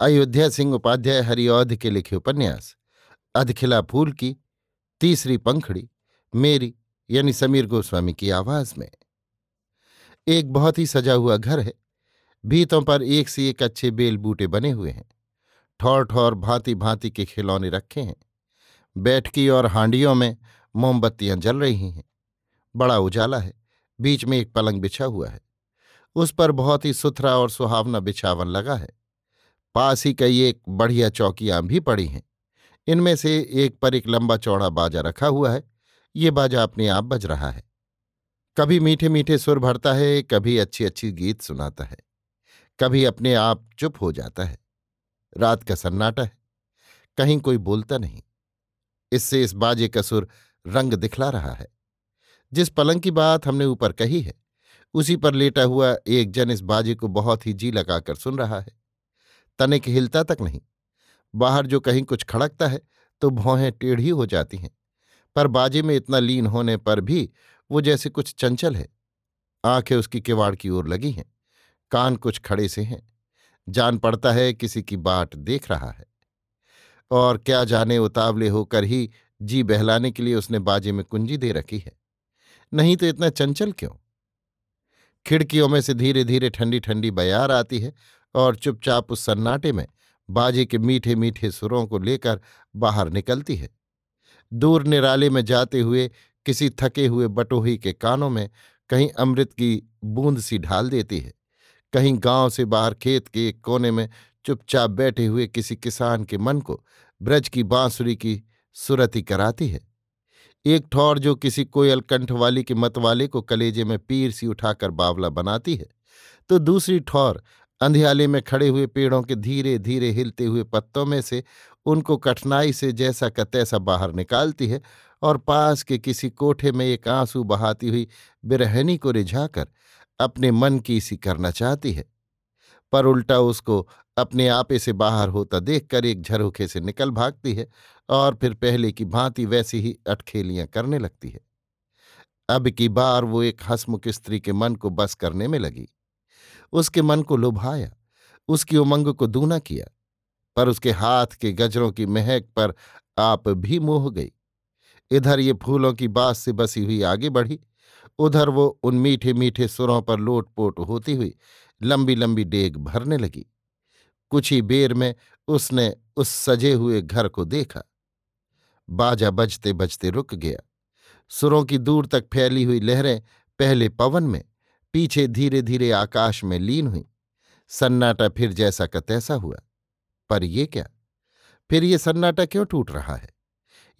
अयोध्या सिंह उपाध्याय हरिऔध के लिखे उपन्यास, अधखिला फूल की, तीसरी पंखड़ी, मेरी, यानी समीर गोस्वामी की आवाज़ में। एक बहुत ही सजा हुआ घर है। भीतों पर एक से एक अच्छे बेल बूटे बने हुए हैं। ठौर ठौर भांति भांति के खिलौने रखे हैं। बैठकी और हांडियों में मोमबत्तियाँ जल रही हैं। बड़ा उजाला है। बीच में एक पलंग बिछा हुआ है। उस पर बहुत ही सुथरा और सुहावना बिछावन लगा है। पास ही कई एक बढ़िया चौकियाँ भी पड़ी हैं। इनमें से एक पर एक लंबा चौड़ा बाजा रखा हुआ है। ये बाजा अपने आप बज रहा है। कभी मीठे मीठे सुर भरता है, कभी अच्छी अच्छी गीत सुनाता है। कभी अपने आप चुप हो जाता है। रात का सन्नाटा है। कहीं कोई बोलता नहीं। इससे इस बाजे का सुर रंग दिखला रहा है। जिस पलंग की बात हमने ऊपर कही है, उसी पर लेटा हुआ एक जन इस बाजे को बहुत ही जी लगाकर सुन रहा है। तनिक हिलता तक नहीं। बाहर जो कहीं कुछ खड़कता है तो भौहें टेढ़ी हो जाती हैं। पर बाजे में इतना लीन होने पर भी वो जैसे कुछ चंचल है। आँखें उसकी किवाड़ की ओर लगी हैं। कान कुछ खड़े से हैं। जान पड़ता है किसी की बाट देख रहा है। और क्या जाने उतावले होकर ही जी बहलाने के लिए उसने बाजे में कुंजी दे रखी है। नहीं तो इतना चंचल क्यों? खिड़कियों में से धीरे धीरे ठंडी ठंडी बयार आती है और चुपचाप उस सन्नाटे में बाजे के मीठे मीठे सुरों को लेकर बाहर निकलती है। दूर निराले में जाते हुए, किसी थके हुए बटोही के कानों में कहीं अमृत की बूंद सी ढाल देती है। कहीं गाँव से बाहर खेत के एक कोने में चुपचाप बैठे हुए किसी किसान के मन को ब्रज की बांसुरी की सुरती कराती है। एक ठौर जो किसी कोयल कंठ वाली के मतवाले को कलेजे में पीर सी उठाकर बावला बनाती है तो दूसरी ठौर अंधियाले में खड़े हुए पेड़ों के धीरे धीरे हिलते हुए पत्तों में से उनको कठिनाई से जैसा का तैसा बाहर निकालती है और पास के किसी कोठे में एक आँसू बहाती हुई बिरहनी को रिझाकर अपने मन की इसी करना चाहती है। पर उल्टा उसको अपने आपे से बाहर होता देखकर एक झरोखे से निकल भागती है और फिर पहले की भांति वैसी ही अटखेलियाँ करने लगती है। अब की बार वो एक हसमुख स्त्री के मन को बस करने में लगी। उसके मन को लुभाया, उसकी उमंग को दूना किया, पर उसके हाथ के गजरों की महक पर आप भी मोह गई। इधर ये फूलों की बात से बसी हुई आगे बढ़ी, उधर वो उन मीठे मीठे सुरों पर लोटपोट होती हुई लंबी लंबी डेग भरने लगी। कुछ ही बेर में उसने उस सजे हुए घर को देखा। बाजा बजते बजते रुक गया। सुरों की दूर तक फैली हुई लहरें पहले पवन में पीछे धीरे धीरे आकाश में लीन हुई। सन्नाटा फिर जैसा का तैसा हुआ। पर ये क्या? फिर ये सन्नाटा क्यों टूट रहा है?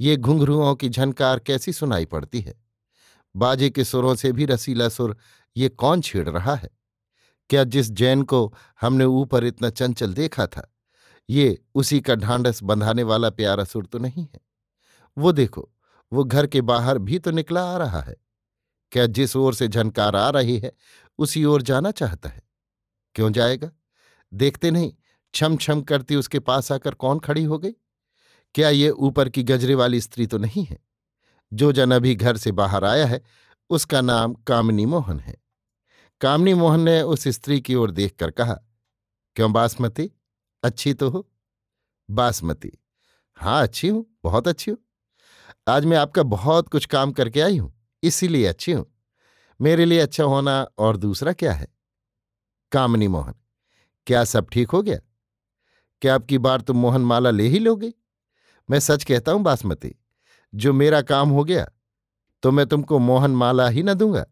ये घुंघरुओं की झनकार कैसी सुनाई पड़ती है? बाजे के सुरों से भी रसीला सुर ये कौन छेड़ रहा है? क्या जिस जैन को हमने ऊपर इतना चंचल देखा था, ये उसी का ढांढस बंधाने वाला प्यारा सुर तो नहीं है? वो देखो, वो घर के बाहर भी तो निकला आ रहा है। क्या जिस ओर से झनकार आ रही है, उसी ओर जाना चाहता है? क्यों जाएगा? देखते नहीं छम छम करती उसके पास आकर कौन खड़ी हो गई? क्या ये ऊपर की गजरे वाली स्त्री तो नहीं है? जो जन अभी घर से बाहर आया है, उसका नाम कामिनी मोहन है। कामनी मोहन ने उस स्त्री की ओर देखकर कहा, क्यों बासमती? अच्छी तो हो? बासमती? हाँ अच्छी हूँ, बहुत अच्छी हूँ। आज मैं आपका बहुत कुछ काम करके आई हूँ। इसीलिए अच्छी हूँ। मेरे लिए अच्छा होना और दूसरा क्या है? कामनी मोहन, क्या सब ठीक हो गया? क्या अब की बार तुम मोहन माला ले ही लोगे? मैं सच कहता हूँ बासमती, जो मेरा काम हो गया तो मैं तुमको मोहन माला ही न दूँगा,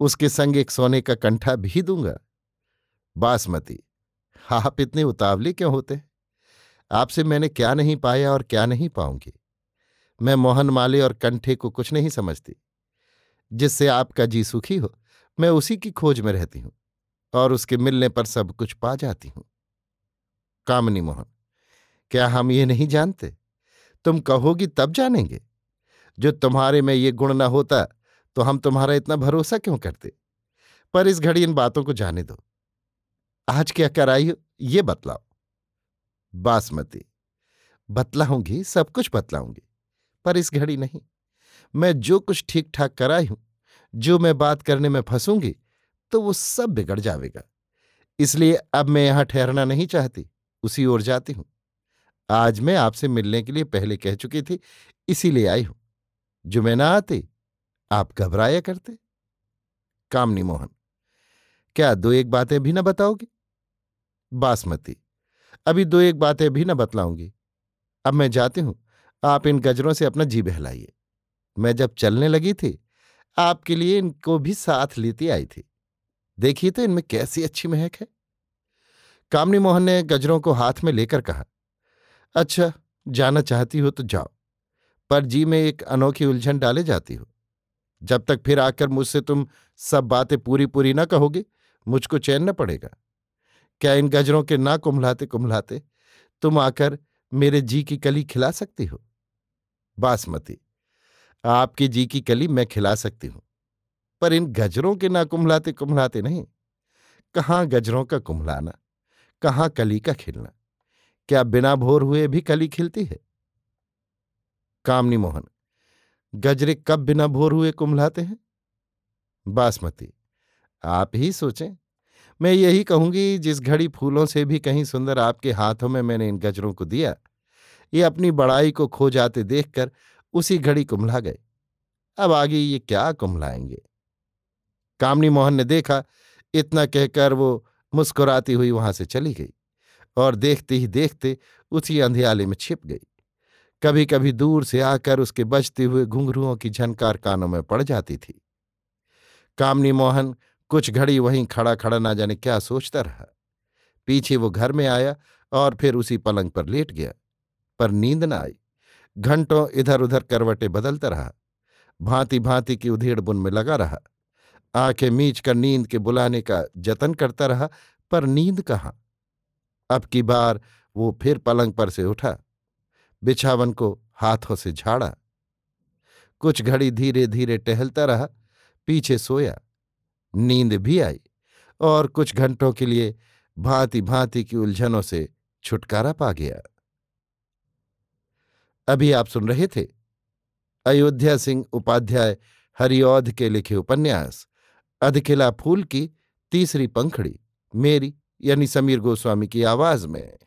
उसके संग एक सोने का कंठा भी दूँगा। बासमती, आप इतने उतावले क्यों होते हैं? आपसे मैंने क्या नहीं पाया और क्या नहीं पाऊँगी? मैं मोहन माले और कंठे को कुछ नहीं समझती। जिससे आपका जी सुखी हो, मैं उसी की खोज में रहती हूँ और उसके मिलने पर सब कुछ पा जाती हूँ। कामनी मोहन, क्या हम ये नहीं जानते? तुम कहोगी तब जानेंगे। जो तुम्हारे में ये गुण न होता तो हम तुम्हारा इतना भरोसा क्यों करते? पर इस घड़ी इन बातों को जाने दो। आज क्या कराई हो, ये बतलाओ। बासमती, बतलाऊँगी, सब कुछ बतलाऊँगी, पर इस घड़ी नहीं। मैं जो कुछ ठीक ठाक कराई हूँ, जो मैं बात करने में फंसूँगी तो वो सब बिगड़ जाएगा इसलिए अब मैं यहाँ ठहरना नहीं चाहती, उसी ओर जाती हूँ। आज मैं आपसे मिलने के लिए पहले कह चुकी थी, इसीलिए आई हूँ। जो मैं ना आती, आप घबराया करते। कामनी मोहन, क्या दो एक बातें भी न बताओगी? बासमती, अभी दो एक बातें भी न बतलाऊँगी। अब मैं जाती हूँ, आप इन गजरों से अपना जी बहलाइए। मैं जब चलने लगी थी, आपके लिए इनको भी साथ लेती आई थी। देखिए तो इनमें कैसी अच्छी महक है। कामनी मोहन ने गजरों को हाथ में लेकर कहा अच्छा जाना चाहती हो तो जाओ, पर जी में एक अनोखी उलझन डाले जाती हो। जब तक फिर आकर मुझसे तुम सब बातें पूरी पूरी ना कहोगे, मुझको चैन न पड़ेगा। क्या इन गजरों के ना कुम्हलाते कुम्हलाते तुम आकर मेरे जी की कली खिला सकती हो? बासमती आपकी जी की कली मैं खिला सकती हूँ। पर इन गजरों के ना कुंभलाते कुंभलाते नहीं। कहाँ गजरों का कुंभलाना कहाँ कली का खिलना? क्या बिना भोर हुए भी कली खिलती है? कामनी मोहन, गजरे कब बिना भोर हुए कुंभलाते हैं? बासमती, आप ही सोचें। मैं यही कहूँगी, जिस घड़ी फूलों से भी कहीं सुंदर आपके हाथों में मैंने इन गजरों को दिया, ये अपनी बड़ाई को खो जाते देखकर उसी घड़ी कुम्हला गए। अब आगे ये क्या कुंभलाएँगे? कामनी मोहन ने देखा, इतना कहकर वो मुस्कुराती हुई वहाँ से चली गई और देखते ही देखते उसी अंधियाले में छिप गई। कभी कभी दूर से आकर उसके बजते हुए घुंघरुओं की झनकार कानों में पड़ जाती थी। कामनी मोहन कुछ घड़ी वहीं खड़ा खड़ा ना जाने क्या सोचता रहा। पीछे वो घर में आया और फिर उसी पलंग पर लेट गया, पर नींद न आई। घंटों इधर उधर करवटे बदलता रहा। भांति भांति की उधेड़ बुन में लगा रहा। आँखें मीच कर नींद के बुलाने का जतन करता रहा, पर नींद कहाँ? अब की बार वो फिर पलंग पर से उठा। बिछावन को हाथों से झाड़ा। कुछ घड़ी धीरे धीरे टहलता रहा, पीछे सोया। नींद भी आई, और कुछ घंटों के लिए भांति भांति की उलझनों से छुटकारा पा गया। अभी आप सुन रहे थे अयोध्या सिंह उपाध्याय हरिऔध के लिखे उपन्यास, अधखिला फूल की तीसरी पंखड़ी, मेरी यानी समीर गोस्वामी की आवाज़ में।